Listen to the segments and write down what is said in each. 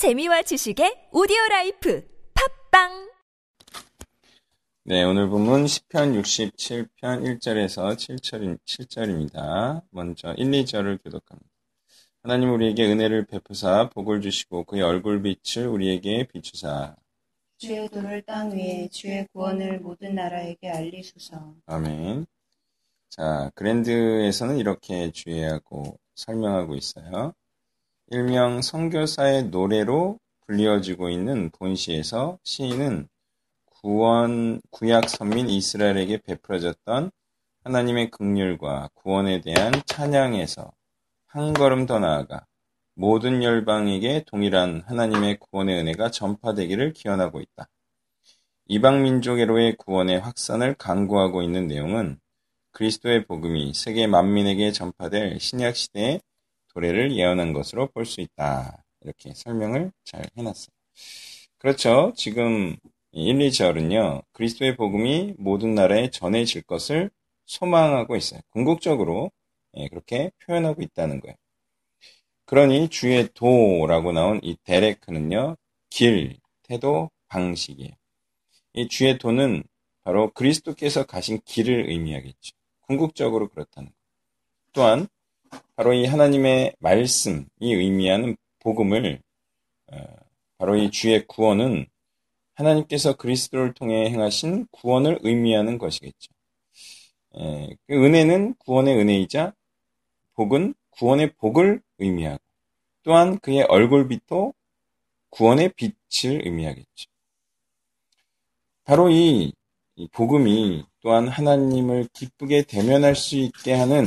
재미와 지식의 오디오 라이프 팟빵 네, 오늘 본문 시편 67편 1절에서 7절, 7절입니다. 먼저 1, 2절을 교독합니다. 하나님 우리에게 은혜를 베푸사 복을 주시고 그의 얼굴빛을 우리에게 비추사 주의 도를 땅 위에 주의 구원을 모든 나라에게 알리소서. 아멘. 자, 그랜드에서는 이렇게 주의하고 설명하고 있어요. 일명 선교사의 노래로 불리어지고 있는 본시에서 시인은 구원, 구약 선민 이스라엘에게 베풀어졌던 하나님의 극률과 구원에 대한 찬양에서 한 걸음 더 나아가 모든 열방에게 동일한 하나님의 구원의 은혜가 전파되기를 기원하고 있다. 이방 민족으로의 구원의 확산을 강구하고 있는 내용은 그리스도의 복음이 세계 만민에게 전파될 신약 시대의 도래를 예언한 것으로 볼 수 있다. 이렇게 설명을 잘 해놨어요. 그렇죠. 지금 1, 2절은요, 그리스도의 복음이 모든 나라에 전해질 것을 소망하고 있어요. 궁극적으로 예, 그렇게 표현하고 있다는 거예요. 그러니 주의 도라고 나온 이 데레크는요, 길, 태도, 방식이에요. 이 주의 도는 바로 그리스도께서 가신 길을 의미하겠죠. 궁극적으로 그렇다는 것. 또한 바로 이 하나님의 말씀이 의미하는 복음을 어, 바로 이 주의 구원은 하나님께서 그리스도를 통해 행하신 구원을 의미하는 것이겠죠. 그 은혜는 구원의 은혜이자 복은 구원의 복을 의미하고 또한 그의 얼굴빛도 구원의 빛을 의미하겠죠. 바로 이 복음이 또한 하나님을 기쁘게 대면할 수 있게 하는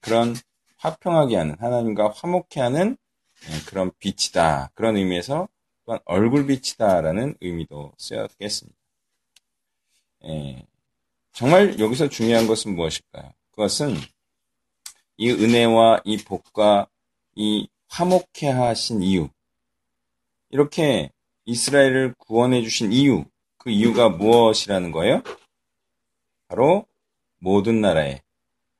그런 화평하게 하는 하나님과 화목해 하는 그런 빛이다. 그런 의미에서 또한 얼굴빛이다라는 의미도 쓰였겠습니다. 정말 여기서 중요한 것은 무엇일까요? 그것은 이 은혜와 이 복과 이 화목해 하신 이유, 이렇게 이스라엘을 구원해 주신 이유, 그 이유가 무엇이라는 거예요? 바로 모든 나라에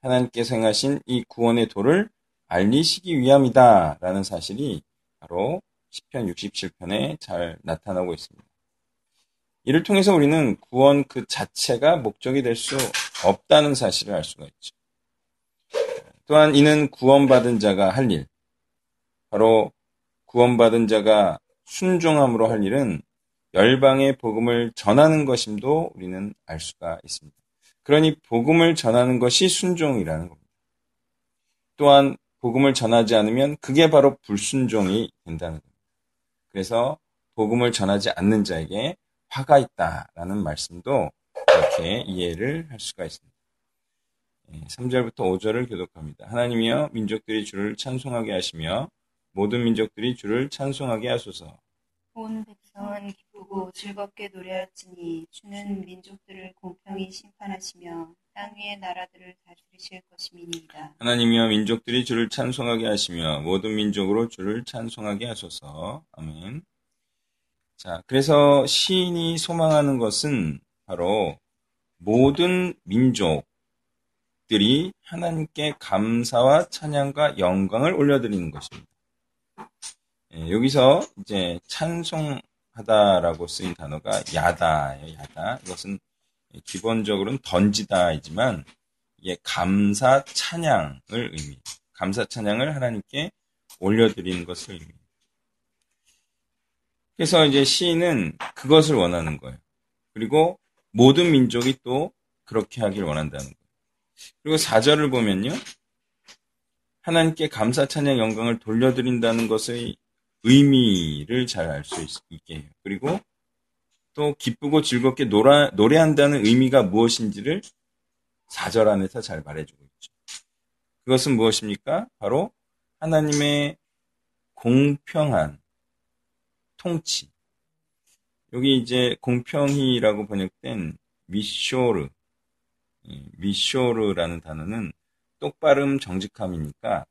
하나님께서 행하신 이 구원의 도를 알리시기 위함이다. 라는 사실이 바로 10편 67편에 잘 나타나고 있습니다. 이를 통해서 우리는 구원 그 자체가 목적이 될 수 없다는 사실을 알 수가 있죠. 또한 이는 구원받은 자가 할 일, 바로 구원받은 자가 순종함으로 할 일은 열방의 복음을 전하는 것임도 우리는 알 수가 있습니다. 그러니 복음을 전하는 것이 순종이라는 겁니다. 또한 복음을 전하지 않으면 그게 바로 불순종이 된다는 겁니다. 그래서 복음을 전하지 않는 자에게 화가 있다라는 말씀도 이렇게 이해를 할 수가 있습니다. 3절부터 5절을 교독합니다. 하나님이여 민족들이 주를 찬송하게 하시며 모든 민족들이 주를 찬송하게 하소서. 온 백성은 기쁘고 즐겁게 노래할지니 주는 민족들을 공평히 심판하시며 땅 위의 나라들을 다스리실 것임이니이다. 하나님이여 민족들이 주를 찬송하게 하시며 모든 민족으로 주를 찬송하게 하소서. 아멘. 자, 그래서 시인이 소망하는 것은 바로 모든 민족들이 하나님께 감사와 찬양과 영광을 올려드리는 것입니다. 예, 여기서 이제 찬송 하다라고 쓰인 단어가 야다예요, 야다. 이것은 기본적으로는 던지다이지만 이게 감사 찬양을 의미해요. 감사 찬양을 하나님께 올려드리는 것을 의미해요. 그래서 이제 시인은 그것을 원하는 거예요. 그리고 모든 민족이 또 그렇게 하길 원한다는 거예요. 그리고 4절을 보면요. 하나님께 감사 찬양 영광을 돌려드린다는 것의 의미를 잘 알 수 있게 해요. 그리고 또 기쁘고 즐겁게 노라, 노래한다는 의미가 무엇인지를 4절 안에서 잘 말해주고 있죠. 그것은 무엇입니까? 바로 하나님의 공평한 통치. 여기 이제 공평히라고 번역된 미쇼르, 미쇼르라는 단어는 똑바름 정직함이니까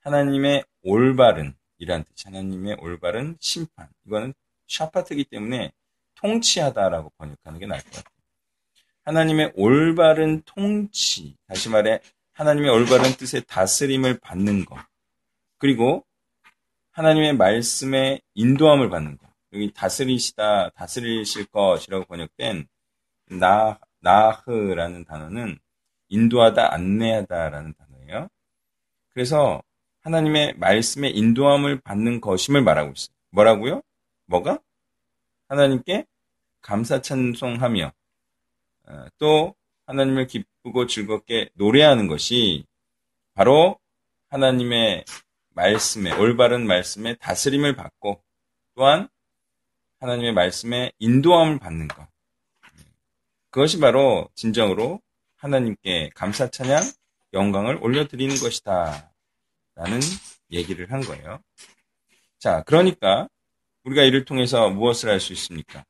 하나님의 올바른 이란 뜻, 하나님의 올바른 심판. 이거는 샤파트기 때문에 통치하다라고 번역하는 게 나을 것 같아요. 하나님의 올바른 통치, 다시 말해 하나님의 올바른 뜻의 다스림을 받는 것. 그리고 하나님의 말씀에 인도함을 받는 것. 여기 다스리시다, 다스리실 것이라고 번역된 나, 나흐라는 단어는 인도하다, 안내하다라는 단어예요. 그래서 하나님의 말씀에 인도함을 받는 것임을 말하고 있어요. 뭐라고요? 뭐가? 하나님께 감사 찬송하며 어, 또 하나님을 기쁘고 즐겁게 노래하는 것이 바로 하나님의 말씀에 올바른 말씀에 다스림을 받고 또한 하나님의 말씀에 인도함을 받는 것. 그것이 바로 진정으로 하나님께 감사 찬양 영광을 올려드리는 것이다. 라는 얘기를 한 거예요. 자, 그러니까 우리가 이를 통해서 무엇을 할 수 있습니까?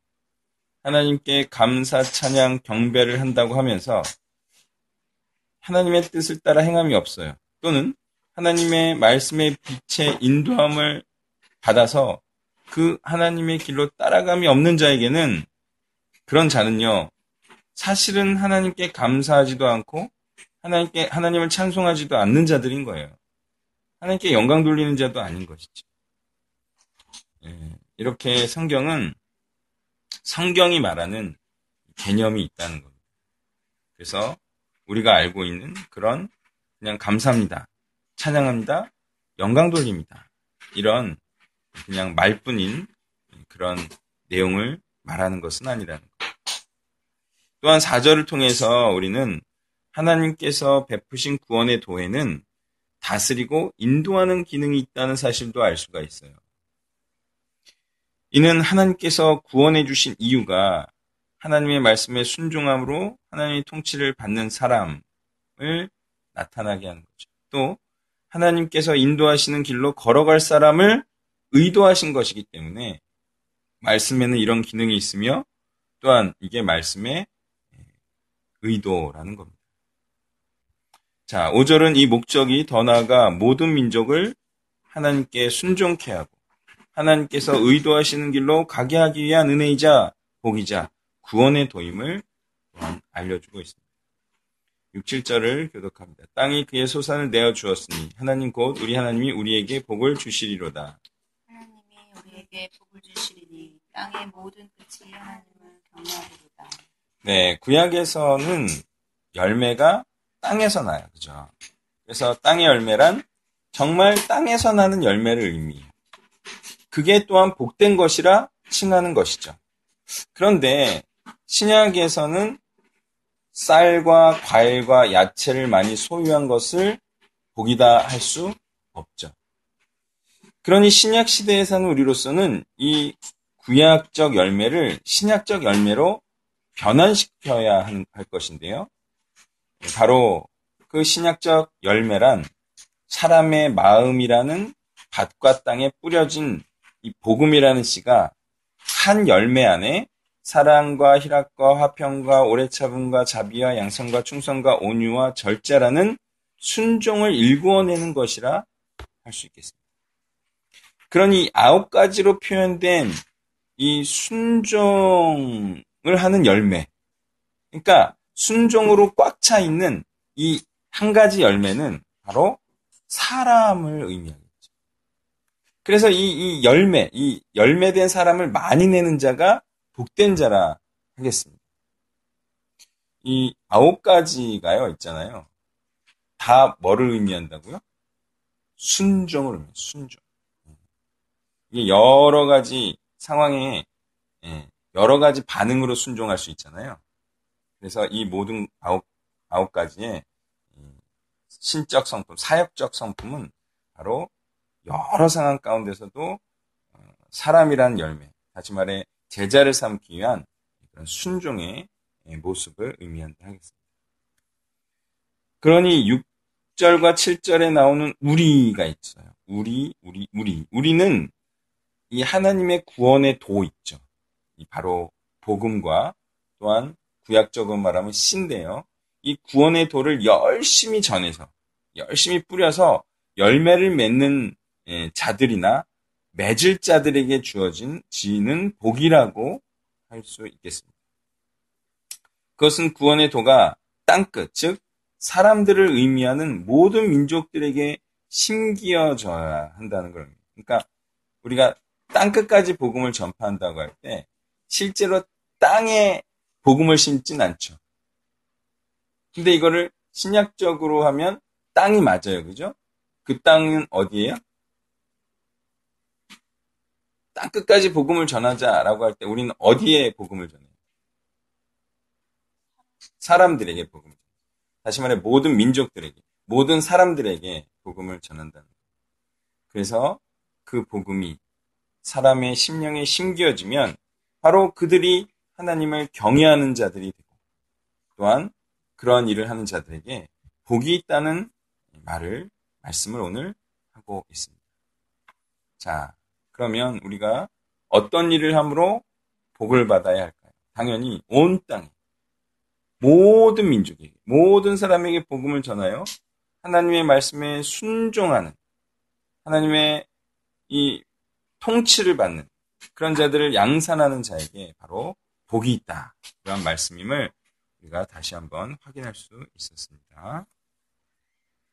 하나님께 감사, 찬양, 경배를 한다고 하면서 하나님의 뜻을 따라 행함이 없어요. 또는 하나님의 말씀의 빛의 인도함을 받아서 그 하나님의 길로 따라감이 없는 자에게는 그런 자는요, 사실은 하나님께 감사하지도 않고 하나님께 하나님을 찬송하지도 않는 자들인 거예요. 하나님께 영광 돌리는 자도 아닌 것이죠. 예, 이렇게 성경은 성경이 말하는 개념이 있다는 겁니다. 그래서 우리가 알고 있는 그런 그냥 감사합니다. 찬양합니다. 영광 돌립니다. 이런 그냥 말뿐인 그런 내용을 말하는 것은 아니라는 것. 또한 4절을 통해서 우리는 하나님께서 베푸신 구원의 도에는 다스리고 인도하는 기능이 있다는 사실도 알 수가 있어요. 이는 하나님께서 구원해 주신 이유가 하나님의 말씀에 순종함으로 하나님의 통치를 받는 사람을 나타나게 하는 거죠. 또 하나님께서 인도하시는 길로 걸어갈 사람을 의도하신 것이기 때문에 말씀에는 이런 기능이 있으며 또한 이게 말씀의 의도라는 겁니다. 자, 5절은 이 목적이 더 나아가 모든 민족을 하나님께 순종케 하고 하나님께서 의도하시는 길로 가게 하기 위한 은혜이자 복이자 구원의 도임을 알려주고 있습니다. 6, 7절을 교독합니다. 땅이 그의 소산을 내어 주었으니 하나님 곧 우리 하나님이 우리에게 복을 주시리로다. 하나님이 우리에게 복을 주시리니 땅의 모든 끝이 하나님을 경외하리로다. 네, 구약에서는 열매가 땅에서 나요. 그죠? 그래서 땅의 열매란 정말 땅에서 나는 열매를 의미해요. 그게 또한 복된 것이라 칭하는 것이죠. 그런데 신약에서는 쌀과 과일과 야채를 많이 소유한 것을 복이다 할 수 없죠. 그러니 신약 시대에 사는 우리로서는 이 구약적 열매를 신약적 열매로 변환시켜야 할 것인데요. 바로 그 신약적 열매란 사람의 마음이라는 밭과 땅에 뿌려진 이 복음이라는 씨가 한 열매 안에 사랑과 희락과 화평과 오래 참음과 자비와 양성과 충성과 온유와 절제라는 순종을 일구어내는 것이라 할 수 있겠습니다. 그러니 아홉 가지로 표현된 이 순종을 하는 열매. 그러니까 순종으로 꽉 차 있는 이 한 가지 열매는 바로 사람을 의미합니다. 그래서 이, 이 열매, 이 열매된 사람을 많이 내는 자가 복된 자라 하겠습니다. 이 아홉 가지가요, 있잖아요. 다 뭐를 의미한다고요? 순종을 의미해요, 순종. 이게 여러 가지 상황에, 예, 여러 가지 반응으로 순종할 수 있잖아요. 그래서 이 모든 아홉, 아홉 가지의 신적 성품, 사역적 성품은 바로 여러 상황 가운데서도 어, 사람이란 열매, 다시 말해 제자를 삼기 위한 그런 순종의 모습을 의미한다 하겠습니다. 그러니 6절과 7절에 나오는 우리가 있어요. 우리, 우리, 우리. 우리는 이 하나님의 구원의 도 있죠. 바로 복음과 또한 구약적으로 말하면 신데요. 이 구원의 도를 열심히 전해서 열심히 뿌려서 열매를 맺는 예, 자들이나 맺을 자들에게 주어진 지는 복이라고 할 수 있겠습니다. 그것은 구원의 도가 땅끝, 즉 사람들을 의미하는 모든 민족들에게 심기어져야 한다는 겁니다. 그러니까 우리가 땅 끝까지 복음을 전파한다고 할 때 실제로 땅에 복음을 심진 않죠. 근데 이거를 신약적으로 하면 땅이 맞아요. 그죠? 그 땅은 어디예요? 땅 끝까지 복음을 전하자라고 할 때 우리는 어디에 복음을 전해요? 사람들에게 복음을 전해요. 다시 말해 모든 민족들에게, 모든 사람들에게 복음을 전한다는 거예요. 그래서 그 복음이 사람의 심령에 심겨지면 바로 그들이 하나님을 경외하는 자들이 되고 또한 그러한 일을 하는 자들에게 복이 있다는 말을 말씀을 오늘 하고 있습니다. 자, 그러면 우리가 어떤 일을 함으로 복을 받아야 할까요? 당연히 온 땅에 모든 민족에게 모든 사람에게 복음을 전하여 하나님의 말씀에 순종하는 하나님의 이 통치를 받는 그런 자들을 양산하는 자에게 바로 복이 있다. 그런 말씀임을 우리가 다시 한번 확인할 수 있었습니다.